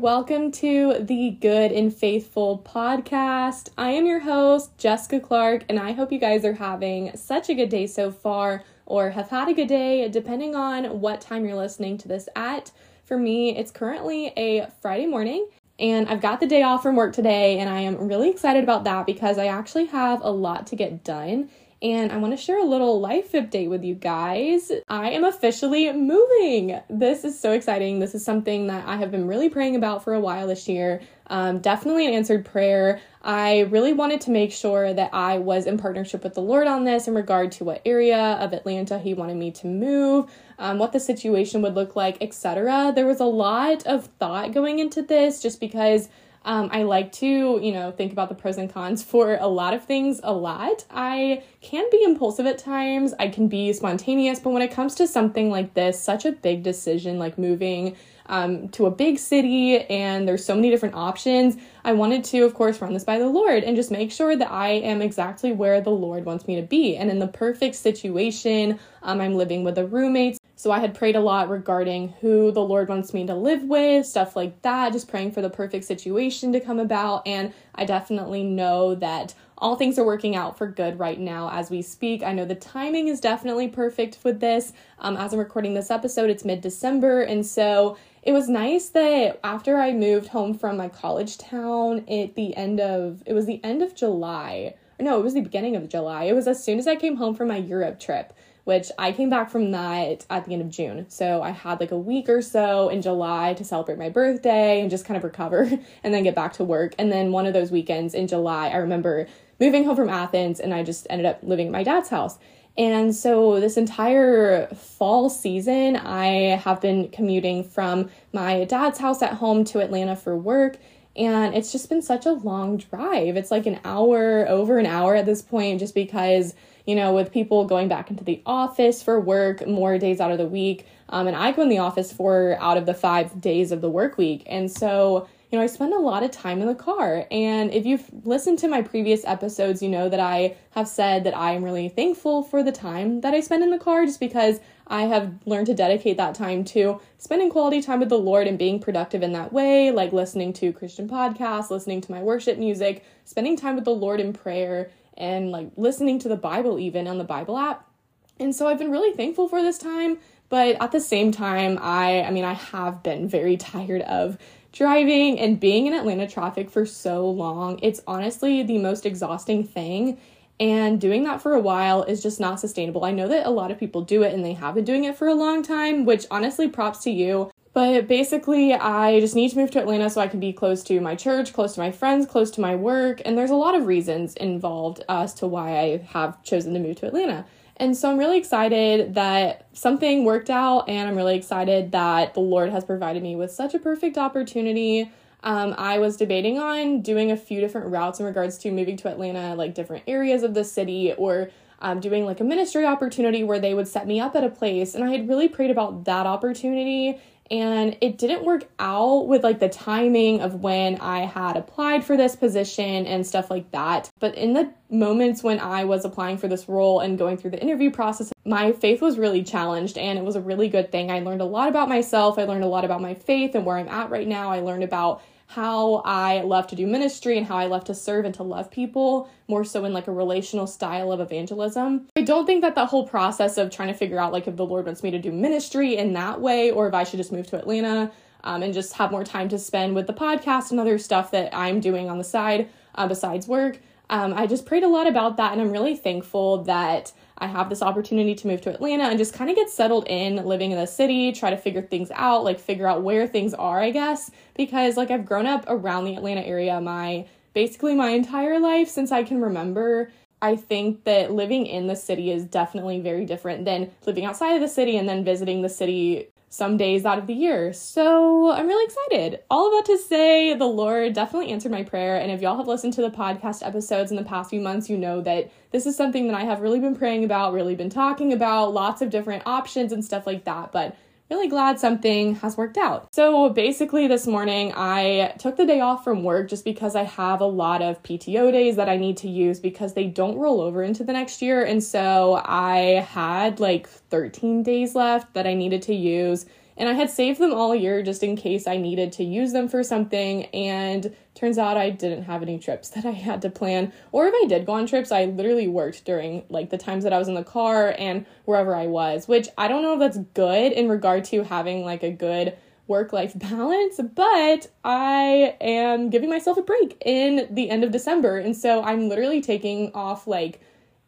welcome to the Good and Faithful podcast. I am your host, Jessica Clark, and I hope you guys are having such a good day so far or have had a good day, depending on what time you're listening to this at. For me, it's currently a Friday morning, and I've got the day off from work today, and I am really excited about that because I actually have a lot to get done and I want to share a little life update with you guys. I am officially moving. This is so exciting. This is something that I have been really praying about for a while this year. Um, definitely an answered prayer. I really wanted to make sure that I was in partnership with the Lord on this in regard to what area of Atlanta He wanted me to move, um, what the situation would look like, etc. There was a lot of thought going into this just because um, I like to, you know, think about the pros and cons for a lot of things a lot. I can be impulsive at times, I can be spontaneous, but when it comes to something like this, such a big decision like moving um, to a big city and there's so many different options, I wanted to, of course, run this by the Lord and just make sure that I am exactly where the Lord wants me to be. And in the perfect situation, um, I'm living with the roommates so I had prayed a lot regarding who the Lord wants me to live with, stuff like that, just praying for the perfect situation to come about. And I definitely know that all things are working out for good right now as we speak. I know the timing is definitely perfect with this. Um, as I'm recording this episode, it's mid December. And so it was nice that after I moved home from my college town at the end of, it was the end of July. No, it was the beginning of July. It was as soon as I came home from my Europe trip which I came back from that at the end of June. So I had like a week or so in July to celebrate my birthday and just kind of recover and then get back to work. And then one of those weekends in July, I remember moving home from Athens and I just ended up living at my dad's house. And so, this entire fall season, I have been commuting from my dad's house at home to Atlanta for work. And it's just been such a long drive. It's like an hour, over an hour at this point, just because you know, with people going back into the office for work more days out of the week. Um, and I go in the office for out of the five days of the work week. And so, you know, I spend a lot of time in the car. And if you've listened to my previous episodes, you know that I have said that I am really thankful for the time that I spend in the car just because I have learned to dedicate that time to spending quality time with the Lord and being productive in that way, like listening to Christian podcasts, listening to my worship music, spending time with the Lord in prayer, and like listening to the Bible even on the Bible app. And so I've been really thankful for this time, but at the same time, I I mean, I have been very tired of driving and being in Atlanta traffic for so long. It's honestly the most exhausting thing. And doing that for a while is just not sustainable. I know that a lot of people do it and they have been doing it for a long time, which honestly, props to you. But basically, I just need to move to Atlanta so I can be close to my church, close to my friends, close to my work. And there's a lot of reasons involved as to why I have chosen to move to Atlanta. And so I'm really excited that something worked out, and I'm really excited that the Lord has provided me with such a perfect opportunity. Um, I was debating on doing a few different routes in regards to moving to Atlanta, like different areas of the city, or um, doing like a ministry opportunity where they would set me up at a place. And I had really prayed about that opportunity and it didn't work out with like the timing of when I had applied for this position and stuff like that. But in the moments when I was applying for this role and going through the interview process, my faith was really challenged and it was a really good thing. I learned a lot about myself, I learned a lot about my faith and where I'm at right now. I learned about how I love to do ministry and how I love to serve and to love people more so in like a relational style of evangelism. I don't think that the whole process of trying to figure out like if the Lord wants me to do ministry in that way or if I should just move to Atlanta um, and just have more time to spend with the podcast and other stuff that I'm doing on the side uh, besides work. Um, I just prayed a lot about that and I'm really thankful that I have this opportunity to move to Atlanta and just kind of get settled in living in the city, try to figure things out, like figure out where things are, I guess, because like I've grown up around the Atlanta area my basically my entire life since I can remember. I think that living in the city is definitely very different than living outside of the city and then visiting the city some days out of the year. So I'm really excited. All of that to say, the Lord definitely answered my prayer. And if y'all have listened to the podcast episodes in the past few months, you know that this is something that I have really been praying about, really been talking about, lots of different options and stuff like that. But really glad something has worked out. So basically, this morning I took the day off from work just because I have a lot of PTO days that I need to use because they don't roll over into the next year. And so I had like 13 days left that I needed to use. And I had saved them all year just in case I needed to use them for something. And turns out I didn't have any trips that I had to plan. Or if I did go on trips, I literally worked during like the times that I was in the car and wherever I was, which I don't know if that's good in regard to having like a good work life balance, but I am giving myself a break in the end of December. And so I'm literally taking off like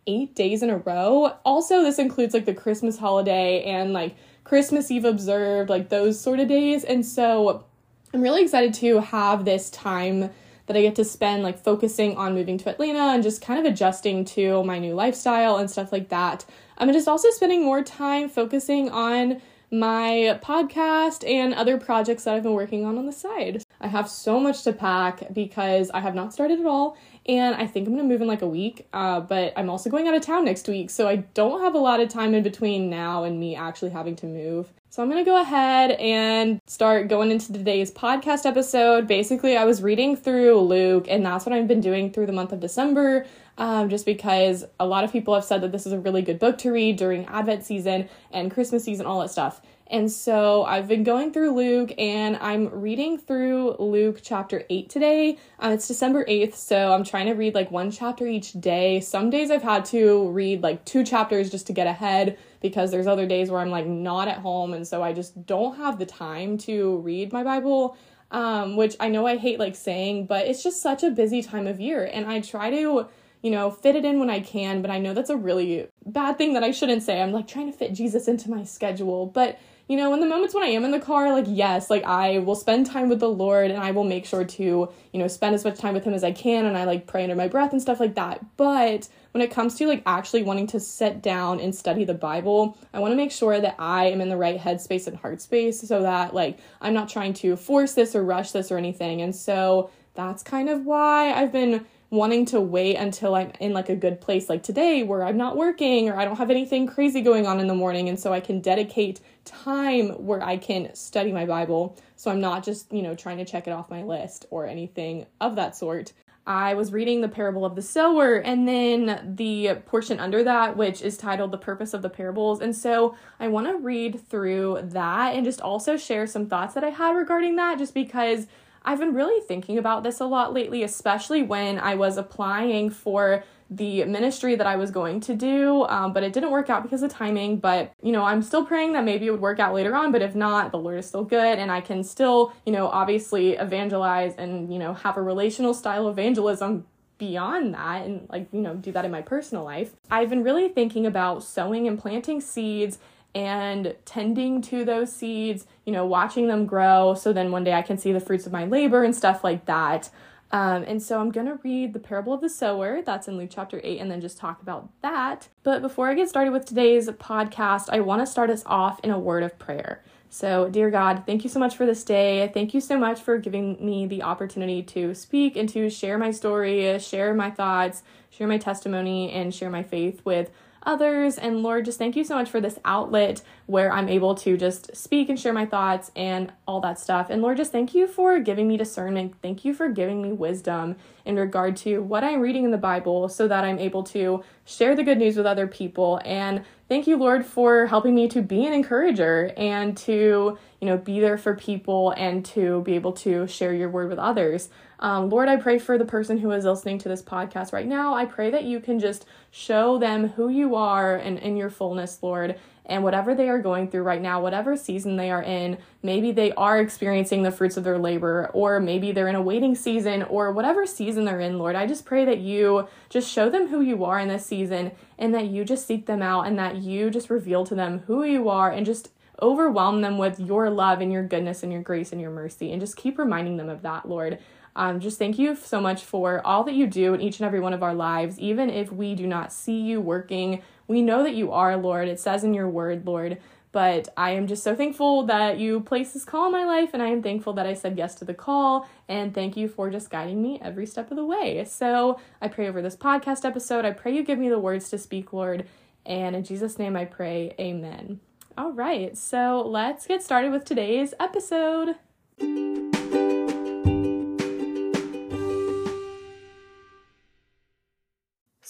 eight days in a row. Also, this includes like the Christmas holiday and like Christmas Eve observed, like those sort of days. And so I'm really excited to have this time that I get to spend like focusing on moving to Atlanta and just kind of adjusting to my new lifestyle and stuff like that. I'm just also spending more time focusing on my podcast and other projects that I've been working on on the side. I have so much to pack because I have not started at all, and I think I'm gonna move in like a week. Uh, but I'm also going out of town next week, so I don't have a lot of time in between now and me actually having to move. So I'm gonna go ahead and start going into today's podcast episode. Basically, I was reading through Luke, and that's what I've been doing through the month of December um, just because a lot of people have said that this is a really good book to read during Advent season and Christmas season, all that stuff. And so I've been going through Luke and I'm reading through Luke chapter 8 today. Um, it's December 8th, so I'm trying to read like one chapter each day. Some days I've had to read like two chapters just to get ahead because there's other days where I'm like not at home and so I just don't have the time to read my Bible. Um, which I know I hate like saying, but it's just such a busy time of year. And I try to you know, fit it in when I can, but I know that's a really bad thing that I shouldn't say. I'm like trying to fit Jesus into my schedule. But, you know, in the moments when I am in the car, like, yes, like I will spend time with the Lord and I will make sure to, you know, spend as much time with Him as I can and I like pray under my breath and stuff like that. But when it comes to like actually wanting to sit down and study the Bible, I want to make sure that I am in the right headspace and heart space so that like I'm not trying to force this or rush this or anything. And so that's kind of why I've been wanting to wait until I'm in like a good place like today where I'm not working or I don't have anything crazy going on in the morning and so I can dedicate time where I can study my Bible so I'm not just, you know, trying to check it off my list or anything of that sort. I was reading the parable of the sower and then the portion under that, which is titled The Purpose of the Parables. And so I want to read through that and just also share some thoughts that I had regarding that, just because I've been really thinking about this a lot lately, especially when I was applying for the ministry that I was going to do, um, but it didn't work out because of timing. But, you know, I'm still praying that maybe it would work out later on, but if not, the Lord is still good and I can still, you know, obviously evangelize and, you know, have a relational style evangelism beyond that and like you know do that in my personal life i've been really thinking about sowing and planting seeds and tending to those seeds, you know, watching them grow so then one day I can see the fruits of my labor and stuff like that. Um, and so I'm going to read the parable of the sower. That's in Luke chapter 8, and then just talk about that. But before I get started with today's podcast, I want to start us off in a word of prayer. So, dear God, thank you so much for this day. Thank you so much for giving me the opportunity to speak and to share my story, share my thoughts, share my testimony, and share my faith with others. And Lord, just thank you so much for this outlet where I'm able to just speak and share my thoughts and all that stuff. And Lord, just thank you for giving me discernment. Thank you for giving me wisdom in regard to what I'm reading in the Bible so that I'm able to share the good news with other people. And thank you, Lord, for helping me to be an encourager and to, you know, be there for people and to be able to share your word with others. Um, Lord, I pray for the person who is listening to this podcast right now. I pray that you can just show them who you are and in your fullness, Lord, and whatever they are going through right now, whatever season they are in, maybe they are experiencing the fruits of their labor, or maybe they're in a waiting season, or whatever season they're in, Lord. I just pray that you just show them who you are in this season and that you just seek them out and that you just reveal to them who you are and just overwhelm them with your love and your goodness and your grace and your mercy and just keep reminding them of that, Lord. Um, just thank you so much for all that you do in each and every one of our lives. Even if we do not see you working, we know that you are, Lord. It says in your word, Lord. But I am just so thankful that you placed this call in my life, and I am thankful that I said yes to the call. And thank you for just guiding me every step of the way. So I pray over this podcast episode. I pray you give me the words to speak, Lord. And in Jesus' name I pray, amen. All right, so let's get started with today's episode.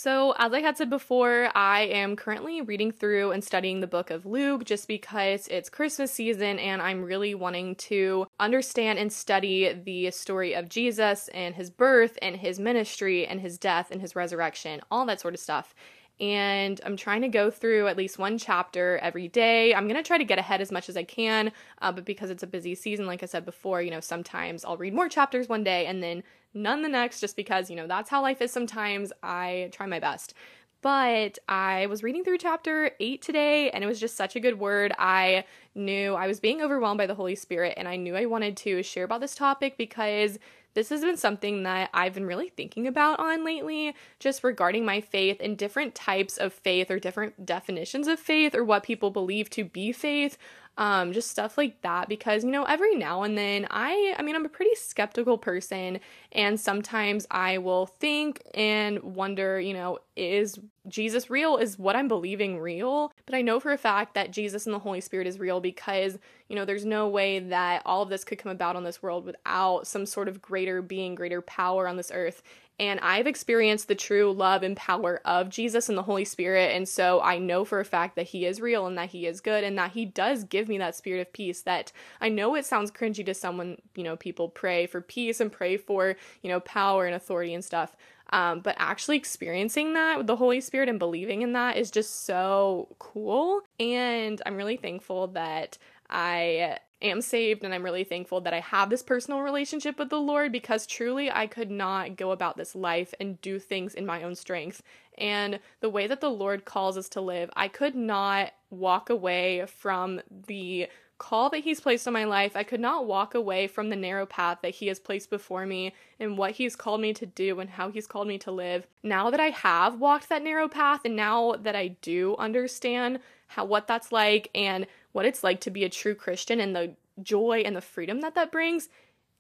So, as I had said before, I am currently reading through and studying the book of Luke just because it's Christmas season and I'm really wanting to understand and study the story of Jesus and his birth and his ministry and his death and his resurrection, all that sort of stuff and I'm trying to go through at least one chapter every day. I'm gonna try to get ahead as much as I can, uh, but because it's a busy season, like I said before, you know, sometimes I'll read more chapters one day and then none the next, just because, you know, that's how life is sometimes. I try my best. But I was reading through chapter 8 today and it was just such a good word. I knew I was being overwhelmed by the Holy Spirit and I knew I wanted to share about this topic because this has been something that I've been really thinking about on lately, just regarding my faith and different types of faith or different definitions of faith or what people believe to be faith um, just stuff like that because you know every now and then i i mean i'm a pretty skeptical person and sometimes i will think and wonder you know is jesus real? Is what i'm believing real? But i know for a fact that jesus and the holy spirit is real because you know there's no way that all of this could come about on this world without some sort of greater being greater power on this earth and I've experienced the true love and power of Jesus and the Holy Spirit. And so I know for a fact that He is real and that He is good and that He does give me that spirit of peace that I know it sounds cringy to someone, you know, people pray for peace and pray for, you know, power and authority and stuff. Um, but actually experiencing that with the Holy Spirit and believing in that is just so cool. And I'm really thankful that I am saved and I'm really thankful that I have this personal relationship with the Lord because truly I could not go about this life and do things in my own strength. And the way that the Lord calls us to live, I could not walk away from the call that He's placed on my life. I could not walk away from the narrow path that He has placed before me and what He's called me to do and how He's called me to live. Now that I have walked that narrow path and now that I do understand how what that's like and what it's like to be a true Christian and the joy and the freedom that that brings,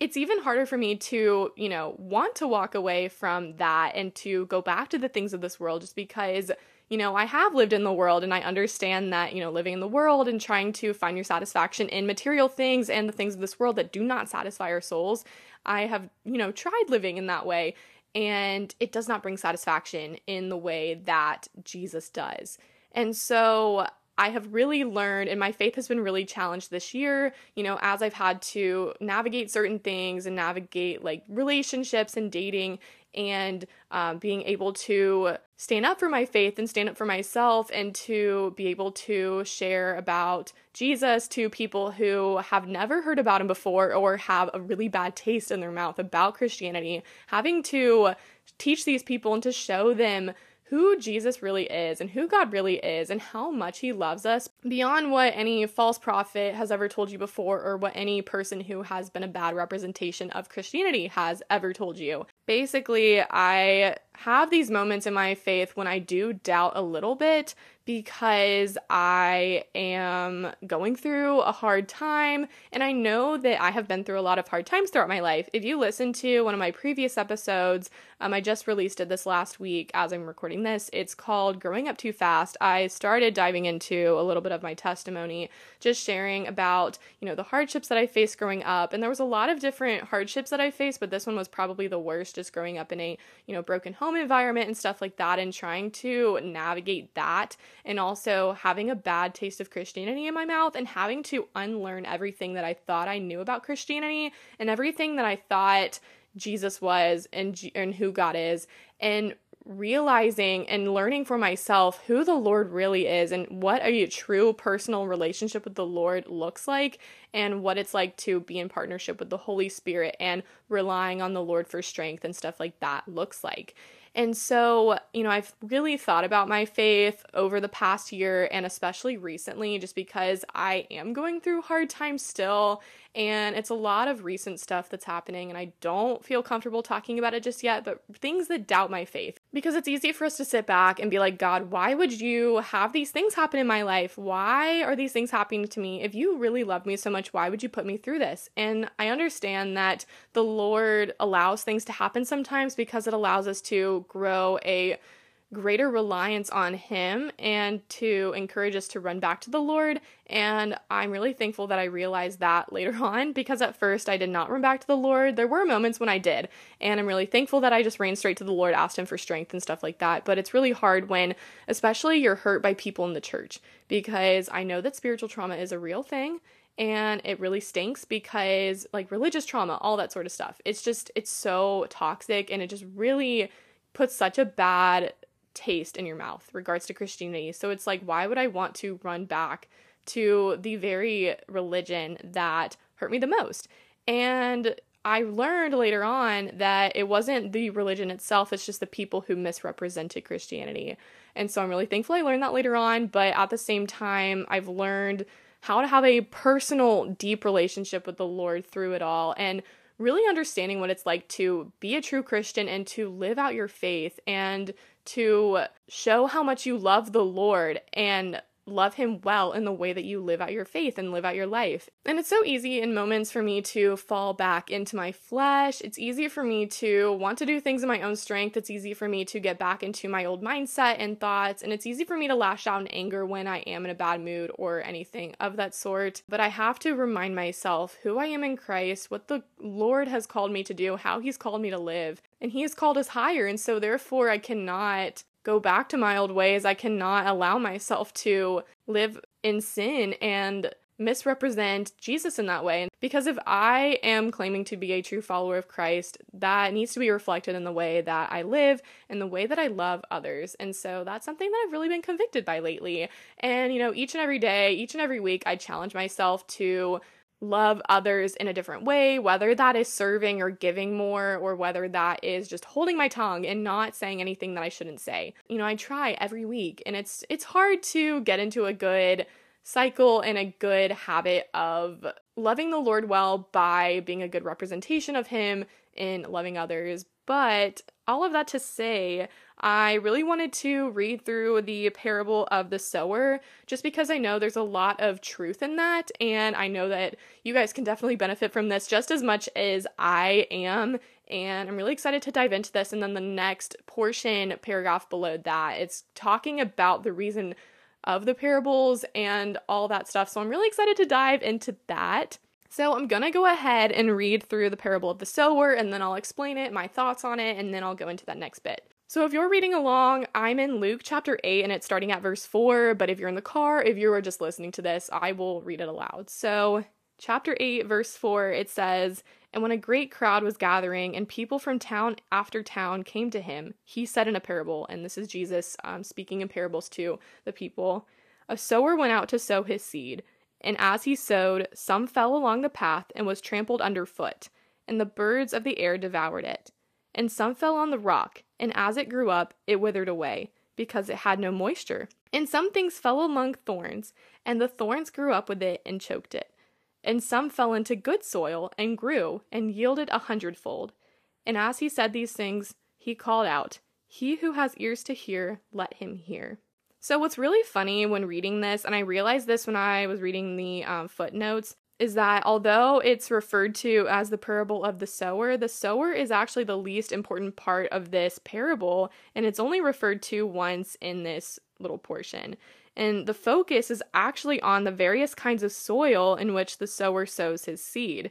it's even harder for me to, you know, want to walk away from that and to go back to the things of this world just because, you know, I have lived in the world and I understand that, you know, living in the world and trying to find your satisfaction in material things and the things of this world that do not satisfy our souls. I have, you know, tried living in that way and it does not bring satisfaction in the way that Jesus does. And so I have really learned, and my faith has been really challenged this year, you know, as I've had to navigate certain things and navigate like relationships and dating and um, being able to stand up for my faith and stand up for myself and to be able to share about Jesus to people who have never heard about him before or have a really bad taste in their mouth about Christianity. Having to teach these people and to show them who Jesus really is and who God really is and how much he loves us beyond what any false prophet has ever told you before or what any person who has been a bad representation of Christianity has ever told you. Basically, I have these moments in my faith when I do doubt a little bit because I am going through a hard time. And I know that I have been through a lot of hard times throughout my life. If you listen to one of my previous episodes, um, I just released it this last week as I'm recording this. It's called Growing Up Too Fast. I started diving into a little bit of my testimony, just sharing about, you know, the hardships that I faced growing up. And there was a lot of different hardships that I faced, but this one was probably the worst, just growing up in a, you know, broken home environment and stuff like that and trying to navigate that and also having a bad taste of Christianity in my mouth and having to unlearn everything that I thought I knew about Christianity and everything that I thought Jesus was and and who God is. And realizing and learning for myself who the Lord really is and what a true personal relationship with the Lord looks like and what it's like to be in partnership with the Holy Spirit and relying on the Lord for strength and stuff like that looks like. And so, you know, I've really thought about my faith over the past year and especially recently just because I am going through hard times still and it's a lot of recent stuff that's happening, and I don't feel comfortable talking about it just yet, but things that doubt my faith. Because it's easy for us to sit back and be like, God, why would you have these things happen in my life? Why are these things happening to me? If you really love me so much, why would you put me through this? And I understand that the Lord allows things to happen sometimes because it allows us to grow a greater reliance on Him and to encourage us to run back to the Lord. And I'm really thankful that I realized that later on because at first I did not run back to the Lord. There were moments when I did. And I'm really thankful that I just ran straight to the Lord, asked Him for strength and stuff like that. But it's really hard when, especially, you're hurt by people in the church because I know that spiritual trauma is a real thing and it really stinks because like religious trauma all that sort of stuff it's just it's so toxic and it just really puts such a bad taste in your mouth regards to Christianity. So it's like, why would I want to run back to the very religion that hurt me the most? And I learned later on that it wasn't the religion itself, it's just the people who misrepresented Christianity. And so I'm really thankful I learned that later on, but at the same time, I've learned how to have a personal, deep relationship with the Lord through it all and really understanding what it's like to be a true Christian and to live out your faith and to show how much you love the Lord and love him well in the way that you live out your faith and live out your life. And it's so easy in moments for me to fall back into my flesh. It's easy for me to want to do things in my own strength. It's easy for me to get back into my old mindset and thoughts. And it's easy for me to lash out in anger when I am in a bad mood or anything of that sort. But I have to remind myself who I am in Christ, what the Lord has called me to do, how He's called me to live. And He has called us higher. And so, therefore, I cannot go back to my old ways. I cannot allow myself to live in sin and misrepresent Jesus in that way. Because if I am claiming to be a true follower of Christ, that needs to be reflected in the way that I live and the way that I love others. And so that's something that I've really been convicted by lately. And, you know, each and every day, each and every week, I challenge myself to love others in a different way, whether that is serving or giving more, or whether that is just holding my tongue and not saying anything that I shouldn't say. You know, I try every week and it's it's hard to get into a good cycle and a good habit of loving the Lord well by being a good representation of him in loving others. But all of that to say, I really wanted to read through the parable of the sower just because I know there's a lot of truth in that. And I know that you guys can definitely benefit from this just as much as I am. And I'm really excited to dive into this. And then the next portion, paragraph below that, it's talking about the reason of the parables and all that stuff. So I'm really excited to dive into that. So I'm gonna go ahead and read through the parable of the sower and then I'll explain it, my thoughts on it, and then I'll go into that next bit. So if you're reading along, I'm in Luke chapter 8 and it's starting at verse 4, but if you're in the car, if you are just listening to this, I will read it aloud. So, chapter 8, verse 4, it says, And when a great crowd was gathering and people from town after town came to him, he said in a parable, and this is Jesus um, speaking in parables to the people A sower went out to sow his seed, and as he sowed, some fell along the path and was trampled underfoot, and the birds of the air devoured it. And some fell on the rock and as it grew up, it withered away, because it had no moisture. And some things fell among thorns, and the thorns grew up with it and choked it. And some fell into good soil and grew and yielded a hundredfold. And as he said these things, he called out, He who has ears to hear, let him hear. So, what's really funny when reading this, and I realized this when I was reading the um, footnotes, is that although it's referred to as the parable of the sower, the sower is actually the least important part of this parable, and it's only referred to once in this little portion. And the focus is actually on the various kinds of soil in which the sower sows his seed.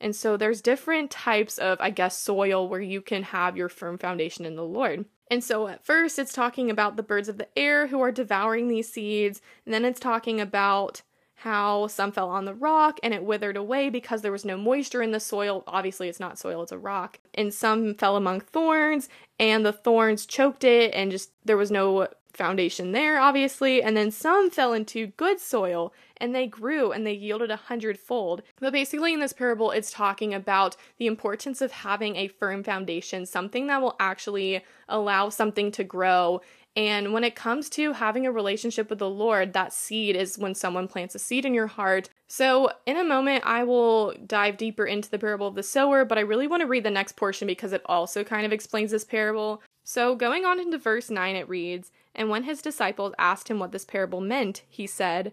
And so there's different types of, I guess, soil where you can have your firm foundation in the Lord. And so at first it's talking about the birds of the air who are devouring these seeds, and then it's talking about how some fell on the rock and it withered away because there was no moisture in the soil. Obviously, it's not soil, it's a rock. And some fell among thorns and the thorns choked it and just there was no foundation there, obviously. And then some fell into good soil and they grew and they yielded a hundredfold. But basically, in this parable, it's talking about the importance of having a firm foundation, something that will actually allow something to grow and when it comes to having a relationship with the Lord, that seed is when someone plants a seed in your heart. So, in a moment, I will dive deeper into the parable of the sower, but I really want to read the next portion because it also kind of explains this parable. So, going on into verse 9, it reads And when his disciples asked him what this parable meant, he said,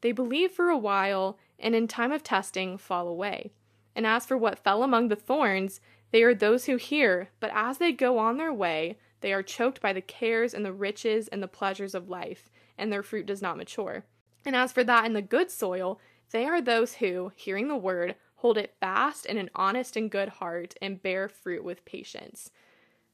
They believe for a while, and in time of testing fall away. And as for what fell among the thorns, they are those who hear, but as they go on their way, they are choked by the cares and the riches and the pleasures of life, and their fruit does not mature. And as for that in the good soil, they are those who, hearing the word, hold it fast in an honest and good heart and bear fruit with patience.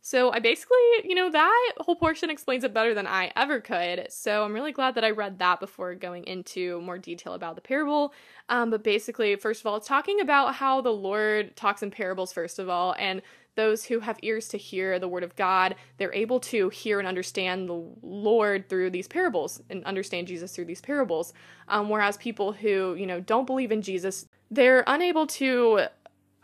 So I basically, you know, that whole portion explains it better than I ever could. So I'm really glad that I read that before going into more detail about the parable. Um, but basically, first of all, it's talking about how the Lord talks in parables, first of all, and those who have ears to hear the word of God, they're able to hear and understand the Lord through these parables and understand Jesus through these parables. Um, whereas people who, you know, don't believe in Jesus, they're unable to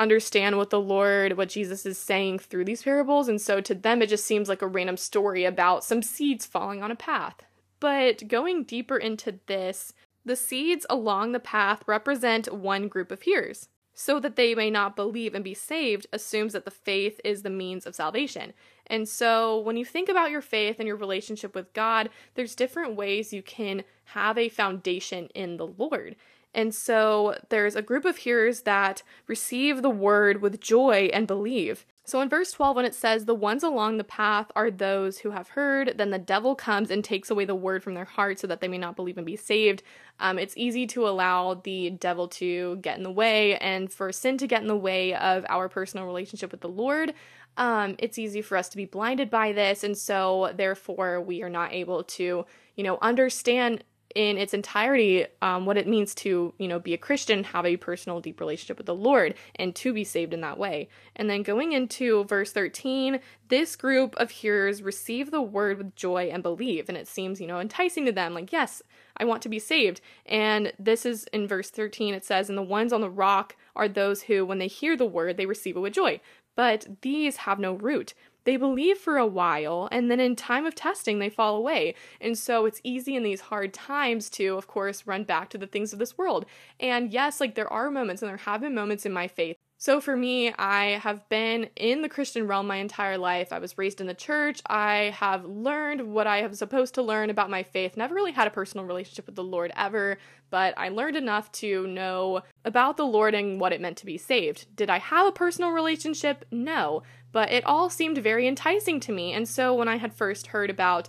understand what the Lord, what Jesus is saying through these parables. And so to them, it just seems like a random story about some seeds falling on a path. But going deeper into this, the seeds along the path represent one group of hearers. So that they may not believe and be saved assumes that the faith is the means of salvation. And so when you think about your faith and your relationship with God, there's different ways you can have a foundation in the Lord. And so there's a group of hearers that receive the word with joy and believe. So in verse 12, when it says, The ones along the path are those who have heard, then the devil comes and takes away the word from their heart so that they may not believe and be saved. Um, it's easy to allow the devil to get in the way and for sin to get in the way of our personal relationship with the Lord. Um, it's easy for us to be blinded by this. And so, therefore, we are not able to, you know, understand in its entirety um, what it means to you know be a christian have a personal deep relationship with the lord and to be saved in that way. And then going into verse 13 this group of hearers receive the word with joy and believe. And it seems you know enticing to them like yes i want to be saved. And this is in verse 13 it says and the ones on the rock are those who when they hear the word they receive it with joy. But these have no root they believe for a while and then in time of testing they fall away. And so it's easy in these hard times to, of course, run back to the things of this world. And yes, like there are moments and there have been moments in my faith so for me, I have been in the Christian realm my entire life. I was raised in the church. I have learned what I am supposed to learn about my faith. Never really had a personal relationship with the Lord ever, but I learned enough to know about the Lord and what it meant to be saved. Did I have a personal relationship? No, but it all seemed very enticing to me. And so when I had first heard about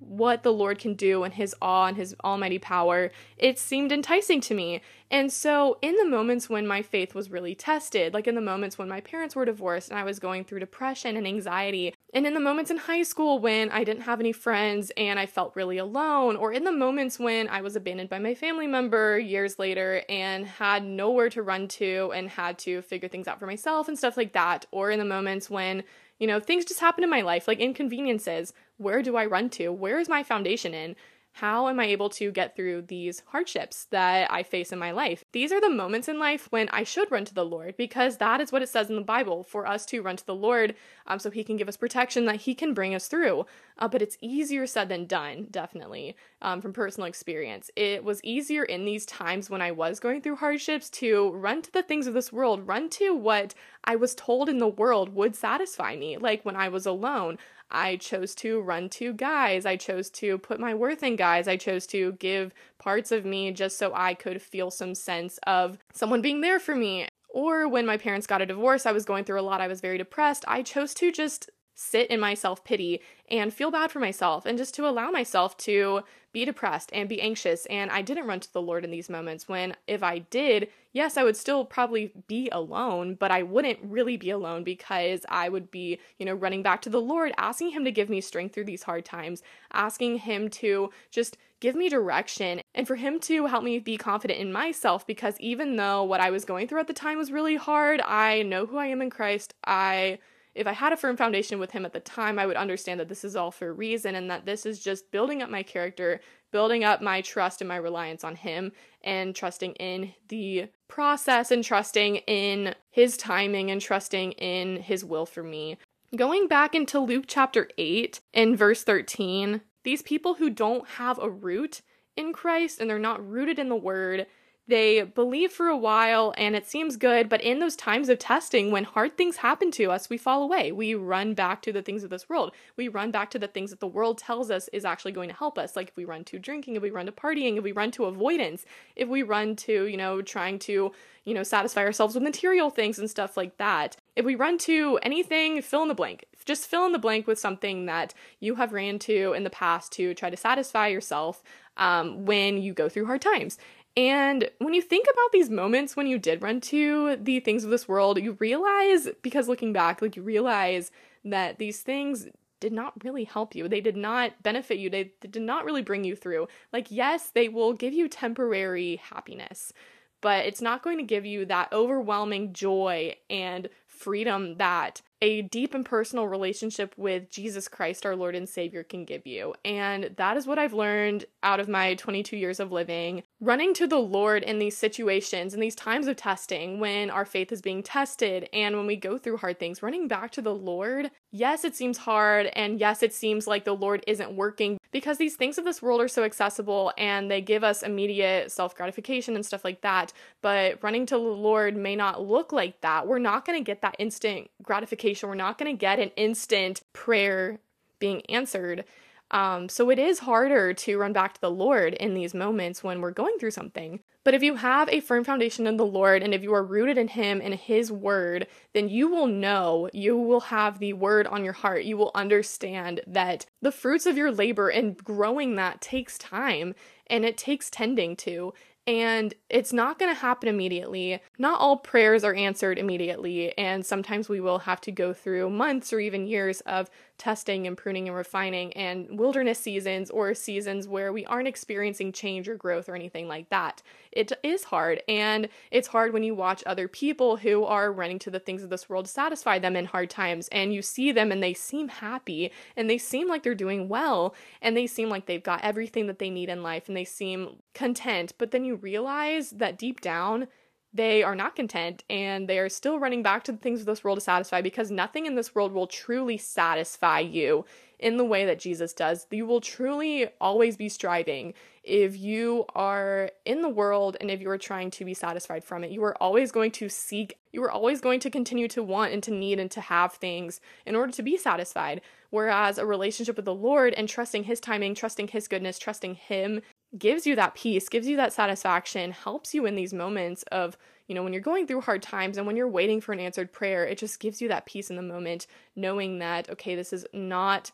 what the Lord can do and his awe and his almighty power, it seemed enticing to me. And so, in the moments when my faith was really tested, like in the moments when my parents were divorced and I was going through depression and anxiety, and in the moments in high school when I didn't have any friends and I felt really alone, or in the moments when I was abandoned by my family member years later and had nowhere to run to and had to figure things out for myself and stuff like that, or in the moments when you know, things just happen in my life, like inconveniences. Where do I run to? Where is my foundation in? How am I able to get through these hardships that I face in my life? These are the moments in life when I should run to the Lord because that is what it says in the Bible for us to run to the Lord um, so He can give us protection, that He can bring us through. Uh, but it's easier said than done, definitely, um, from personal experience. It was easier in these times when I was going through hardships to run to the things of this world, run to what I was told in the world would satisfy me. Like when I was alone, I chose to run to guys. I chose to put my worth in guys. I chose to give parts of me just so I could feel some sense of someone being there for me. Or when my parents got a divorce, I was going through a lot. I was very depressed. I chose to just sit in my self pity and feel bad for myself and just to allow myself to be depressed and be anxious. And I didn't run to the Lord in these moments when, if I did, yes, I would still probably be alone, but I wouldn't really be alone because I would be, you know, running back to the Lord, asking Him to give me strength through these hard times, asking Him to just give me direction and for him to help me be confident in myself because even though what I was going through at the time was really hard, I know who I am in Christ. I if I had a firm foundation with him at the time, I would understand that this is all for a reason and that this is just building up my character, building up my trust and my reliance on him, and trusting in the process and trusting in his timing and trusting in his will for me. Going back into Luke chapter 8 and verse 13, these people who don't have a root in Christ and they're not rooted in the word, they believe for a while and it seems good, but in those times of testing, when hard things happen to us, we fall away. We run back to the things of this world. We run back to the things that the world tells us is actually going to help us. Like if we run to drinking, if we run to partying, if we run to avoidance, if we run to, you know, trying to, you know, satisfy ourselves with material things and stuff like that. If we run to anything, fill in the blank. Just fill in the blank with something that you have ran to in the past to try to satisfy yourself um, when you go through hard times. And when you think about these moments when you did run to the things of this world, you realize, because looking back, like you realize that these things did not really help you. They did not benefit you. They, did not really bring you through. Like, yes, they will give you temporary happiness, but it's not going to give you that overwhelming joy and freedom that a deep and personal relationship with Jesus Christ, our Lord and Savior, can give you. And that is what I've learned out of my 22 years of living. Running to the Lord in these situations, in these times of testing, when our faith is being tested and when we go through hard things, running back to the Lord, yes, it seems hard. And yes, it seems like the Lord isn't working because these things of this world are so accessible and they give us immediate self gratification and stuff like that. But running to the Lord may not look like that. We're not going to get that instant gratification. We're not going to get an instant prayer being answered. Um, so it is harder to run back to the Lord in these moments when we're going through something. But if you have a firm foundation in the Lord and if you are rooted in Him and His Word, then you will know, you will have the Word on your heart. You will understand that the fruits of your labor and growing that takes time and it takes tending to and it's not going to happen immediately. Not all prayers are answered immediately, and sometimes we will have to go through months or even years of testing and pruning and refining and wilderness seasons or seasons where we aren't experiencing change or growth or anything like that. It is hard, and it's hard when you watch other people who are running to the things of this world to satisfy them in hard times, and you see them and they seem happy and they seem like they're doing well and they seem like they've got everything that they need in life and they seem content, but then you realize that deep down, they are not content and they are still running back to the things of this world to satisfy because nothing in this world will truly satisfy you in the way that Jesus does. You will truly always be striving if you are in the world and if you are trying to be satisfied from it. You are always going to seek, you are always going to continue to want and to need and to have things in order to be satisfied. Whereas a relationship with the Lord and trusting His timing, trusting His goodness, trusting Him gives you that peace, gives you that satisfaction, helps you in these moments of, you know, when you're going through hard times and when you're waiting for an answered prayer, it just gives you that peace in the moment, knowing that, okay, this is not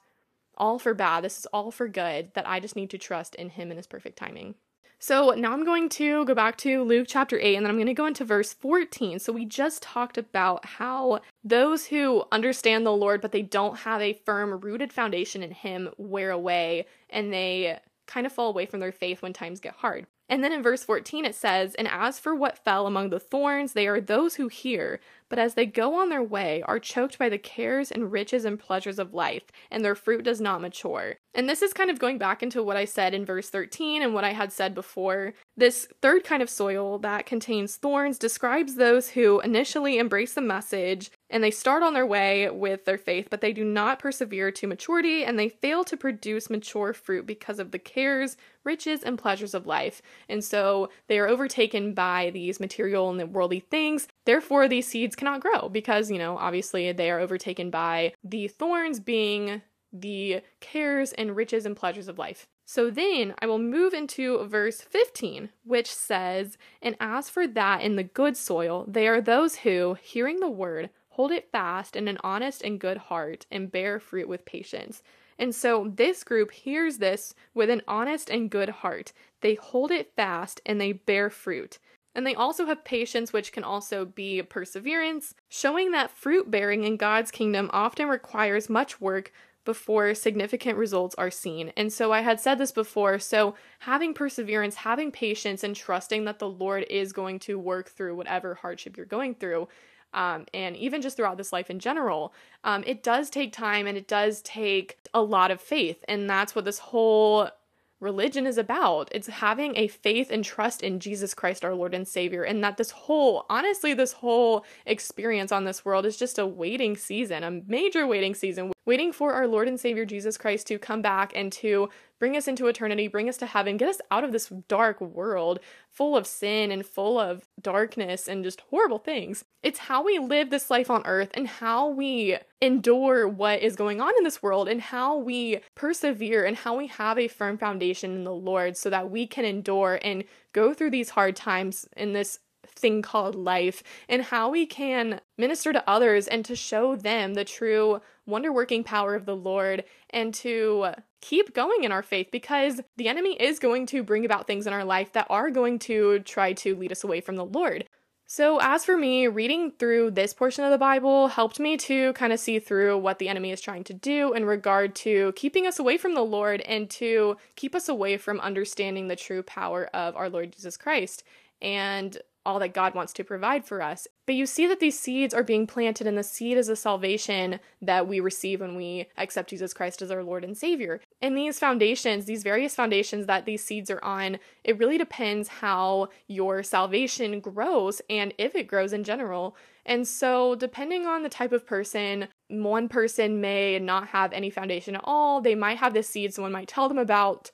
all for bad, this is all for good, that I just need to trust in Him and His perfect timing. So now I'm going to go back to Luke chapter 8 and then I'm going to go into verse 14. So we just talked about how those who understand the Lord but they don't have a firm rooted foundation in him wear away and they kind of fall away from their faith when times get hard. And then in verse 14 it says, And as for what fell among the thorns, they are those who hear, but as they go on their way, are choked by the cares and riches and pleasures of life, and their fruit does not mature. And this is kind of going back into what I said in verse 13 and what I had said before. This third kind of soil that contains thorns describes those who initially embrace the message and they start on their way with their faith, but they do not persevere to maturity and they fail to produce mature fruit because of the cares, riches, and pleasures of life. And so they are overtaken by these material and worldly things. Therefore, these seeds cannot grow because, you know, obviously they are overtaken by the thorns being the cares and riches and pleasures of life. So then I will move into verse 15, which says, And as for that in the good soil, they are those who, hearing the word, hold it fast in an honest and good heart, and bear fruit with patience. And so this group hears this with an honest and good heart. They hold it fast and they bear fruit. And they also have patience, which can also be perseverance, showing that fruit bearing in God's kingdom often requires much work before significant results are seen. And so I had said this before. So having perseverance, having patience, and trusting that the Lord is going to work through whatever hardship you're going through. Um, and even just throughout this life in general, um, it does take time and it does take a lot of faith. And that's what this whole religion is about. It's having a faith and trust in Jesus Christ, our Lord and Savior, and that this whole, honestly, this whole experience on this world is just a waiting season, a major waiting season, waiting for our Lord and Savior Jesus Christ to come back and to bring us into eternity, bring us to heaven, get us out of this dark world full of sin and full of darkness and just horrible things. It's how we live this life on earth and how we endure what is going on in this world and how we persevere and how we have a firm foundation in the Lord so that we can endure and go through these hard times in this thing called life and how we can minister to others and to show them the true wonder working power of the Lord and to keep going in our faith because the enemy is going to bring about things in our life that are going to try to lead us away from the Lord. So, as for me, reading through this portion of the Bible helped me to kind of see through what the enemy is trying to do in regard to keeping us away from the Lord and to keep us away from understanding the true power of our Lord Jesus Christ. And all that God wants to provide for us. But you see that these seeds are being planted, and the seed is a salvation that we receive when we accept Jesus Christ as our Lord and Savior. And these foundations, these various foundations that these seeds are on, it really depends how your salvation grows and if it grows in general. And so, depending on the type of person, one person may not have any foundation at all. They might have this seed, someone might tell them about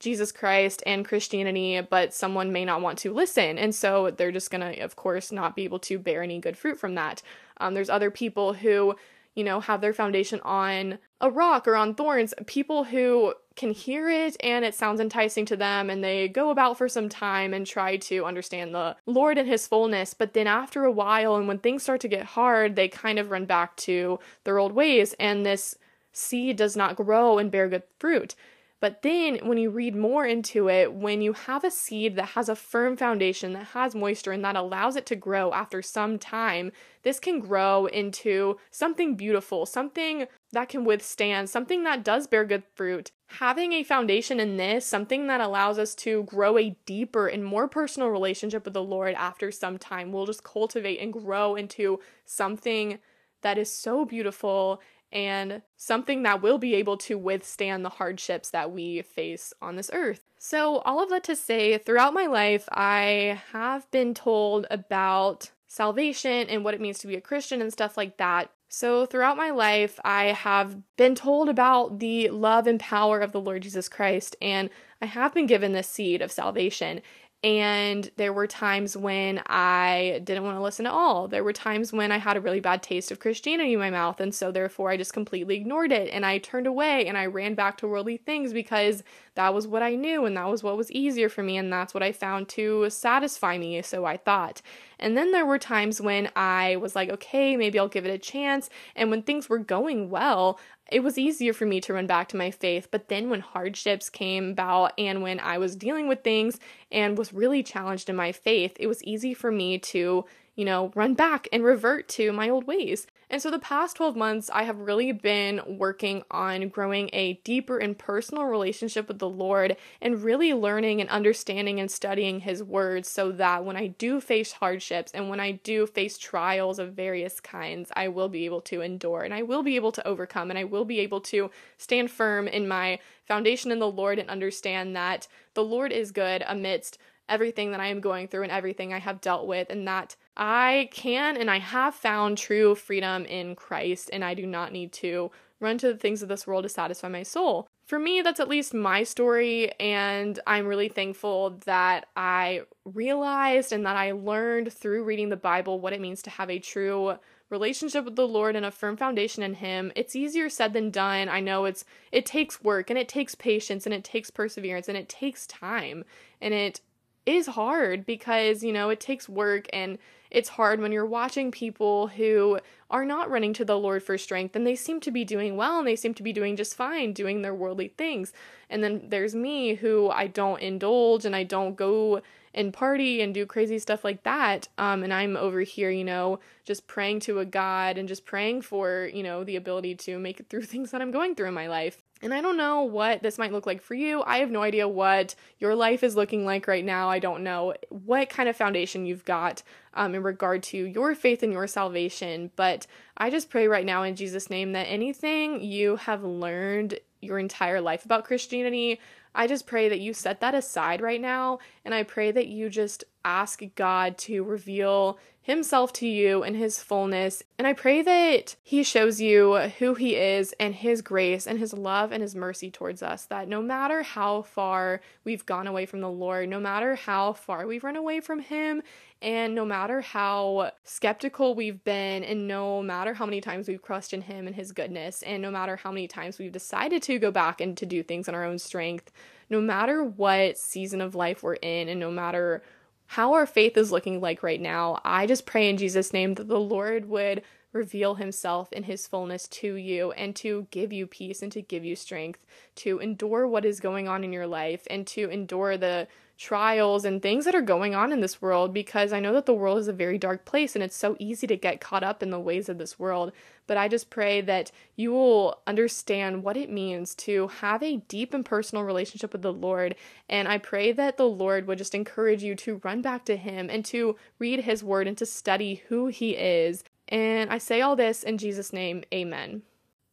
Jesus Christ and Christianity, but someone may not want to listen. And so they're just going to, of course, not be able to bear any good fruit from that. Um, there's other people who, you know, have their foundation on a rock or on thorns, people who can hear it and it sounds enticing to them and they go about for some time and try to understand the Lord and his fullness. But then after a while, and when things start to get hard, they kind of run back to their old ways and this seed does not grow and bear good fruit. But then when you read more into it, when you have a seed that has a firm foundation, that has moisture, and that allows it to grow after some time, this can grow into something beautiful, something that can withstand, something that does bear good fruit. Having a foundation in this, something that allows us to grow a deeper and more personal relationship with the Lord after some time, will just cultivate and grow into something that is so beautiful and something that will be able to withstand the hardships that we face on this earth. So, all of that to say, throughout my life, I have been told about salvation and what it means to be a Christian and stuff like that. So, throughout my life, I have been told about the love and power of the Lord Jesus Christ, and I have been given this seed of salvation. And there were times when I didn't want to listen at all. There were times when I had a really bad taste of Christianity in my mouth. And so, therefore, I just completely ignored it and I turned away and I ran back to worldly things because that was what I knew and that was what was easier for me. And that's what I found to satisfy me. So I thought. And then there were times when I was like, okay, maybe I'll give it a chance. And when things were going well, it was easier for me to run back to my faith. But then when hardships came about and when I was dealing with things and was really challenged in my faith, it was easy for me to, you know, run back and revert to my old ways. And so the past 12 months, I have really been working on growing a deeper and personal relationship with the Lord and really learning and understanding and studying His words so that when I do face hardships and when I do face trials of various kinds, I will be able to endure and I will be able to overcome and I will be able to stand firm in my foundation in the Lord and understand that the Lord is good amidst everything that I am going through and everything I have dealt with, and that I can and I have found true freedom in Christ, and I do not need to run to the things of this world to satisfy my soul. For me, that's at least my story, and I'm really thankful that I realized and that I learned through reading the Bible what it means to have a true relationship with the Lord and a firm foundation in him. It's easier said than done. I know it's it takes work and it takes patience and it takes perseverance and it takes time and it is hard because, you know, it takes work and it's hard when you're watching people who are not running to the Lord for strength and they seem to be doing well and they seem to be doing just fine, doing their worldly things. And then there's me who I don't indulge and I don't go and party and do crazy stuff like that. Um, and I'm over here, you know, just praying to a God and just praying for, you know, the ability to make it through things that I'm going through in my life. And I don't know what this might look like for you. I have no idea what your life is looking like right now. I don't know what kind of foundation you've got um, in regard to your faith and your salvation. But I just pray right now in Jesus' name that anything you have learned your entire life about Christianity, I just pray that you set that aside right now. And I pray that you just ask God to reveal himself to you in his fullness. And I pray that he shows you who he is and his grace and his love and his mercy towards us. That no matter how far we've gone away from the Lord, no matter how far we've run away from him, and no matter how skeptical we've been, and no matter how many times we've questioned him and his goodness, and no matter how many times we've decided to go back and to do things on our own strength, no matter what season of life we're in, and no matter how our faith is looking like right now, I just pray in Jesus' name that the Lord would reveal himself in his fullness to you and to give you peace and to give you strength to endure what is going on in your life and to endure the trials and things that are going on in this world because I know that the world is a very dark place and it's so easy to get caught up in the ways of this world. But I just pray that you will understand what it means to have a deep and personal relationship with the Lord. And I pray that the Lord would just encourage you to run back to Him and to read His word and to study who He is. And I say all this in Jesus' name, amen.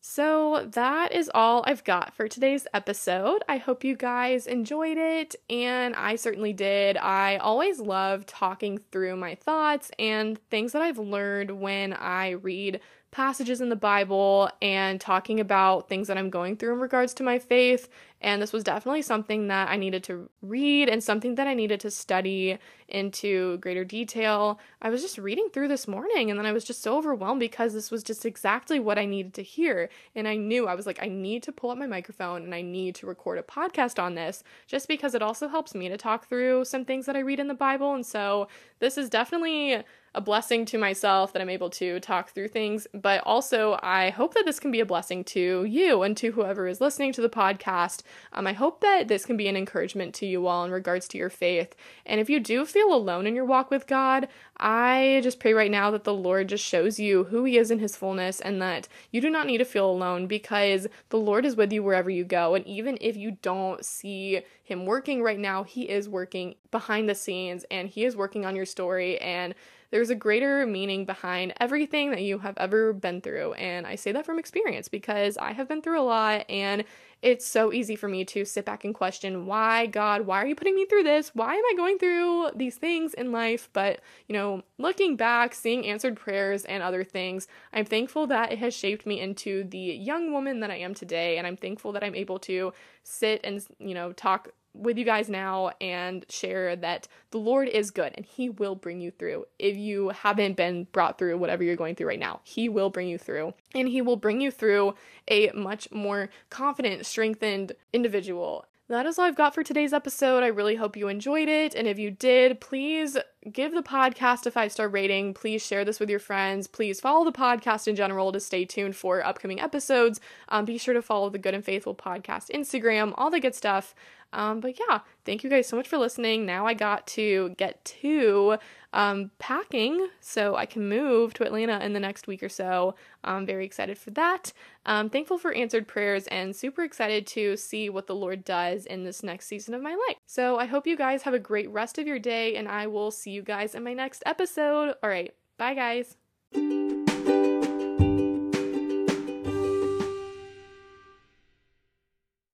So that is all I've got for today's episode. I hope you guys enjoyed it, and I certainly did. I always love talking through my thoughts and things that I've learned when I read passages in the Bible and talking about things that I'm going through in regards to my faith. And this was definitely something that I needed to read and something that I needed to study into greater detail. I was just reading through this morning and then I was just so overwhelmed because this was just exactly what I needed to hear. And I knew I was like, I need to pull up my microphone and I need to record a podcast on this just because it also helps me to talk through some things that I read in the Bible. And so this is definitely a blessing to myself that I'm able to talk through things, but also I hope that this can be a blessing to you and to whoever is listening to the podcast. Um, I hope that this can be an encouragement to you all in regards to your faith. And if you do feel alone in your walk with God, I just pray right now that the Lord just shows you who He is in His fullness and that you do not need to feel alone because the Lord is with you wherever you go. And even if you don't see Him working right now, He is working behind the scenes and He is working on your story. And there's a greater meaning behind everything that you have ever been through. And I say that from experience because I have been through a lot and it's so easy for me to sit back and question why, God, why are you putting me through this? Why am I going through these things in life? But, you know, looking back, seeing answered prayers and other things, I'm thankful that it has shaped me into the young woman that I am today. And I'm thankful that I'm able to sit and, you know, talk with you guys now and share that the Lord is good and He will bring you through. If you haven't been brought through whatever you're going through right now, He will bring you through and He will bring you through a much more confident, strengthened individual that is all I've got for today's episode. I really hope you enjoyed it. And if you did, please give the podcast a five star rating. Please share this with your friends. Please follow the podcast in general to stay tuned for upcoming episodes. Um, be sure to follow the Good and Faithful Podcast Instagram, all the good stuff. Um, but yeah, thank you guys so much for listening. Now I got to get to um, packing so I can move to Atlanta in the next week or so. I'm very excited for that. I'm thankful for answered prayers and super excited to see what the Lord does in this next season of my life. So I hope you guys have a great rest of your day, and I will see you guys in my next episode. All right, bye, guys.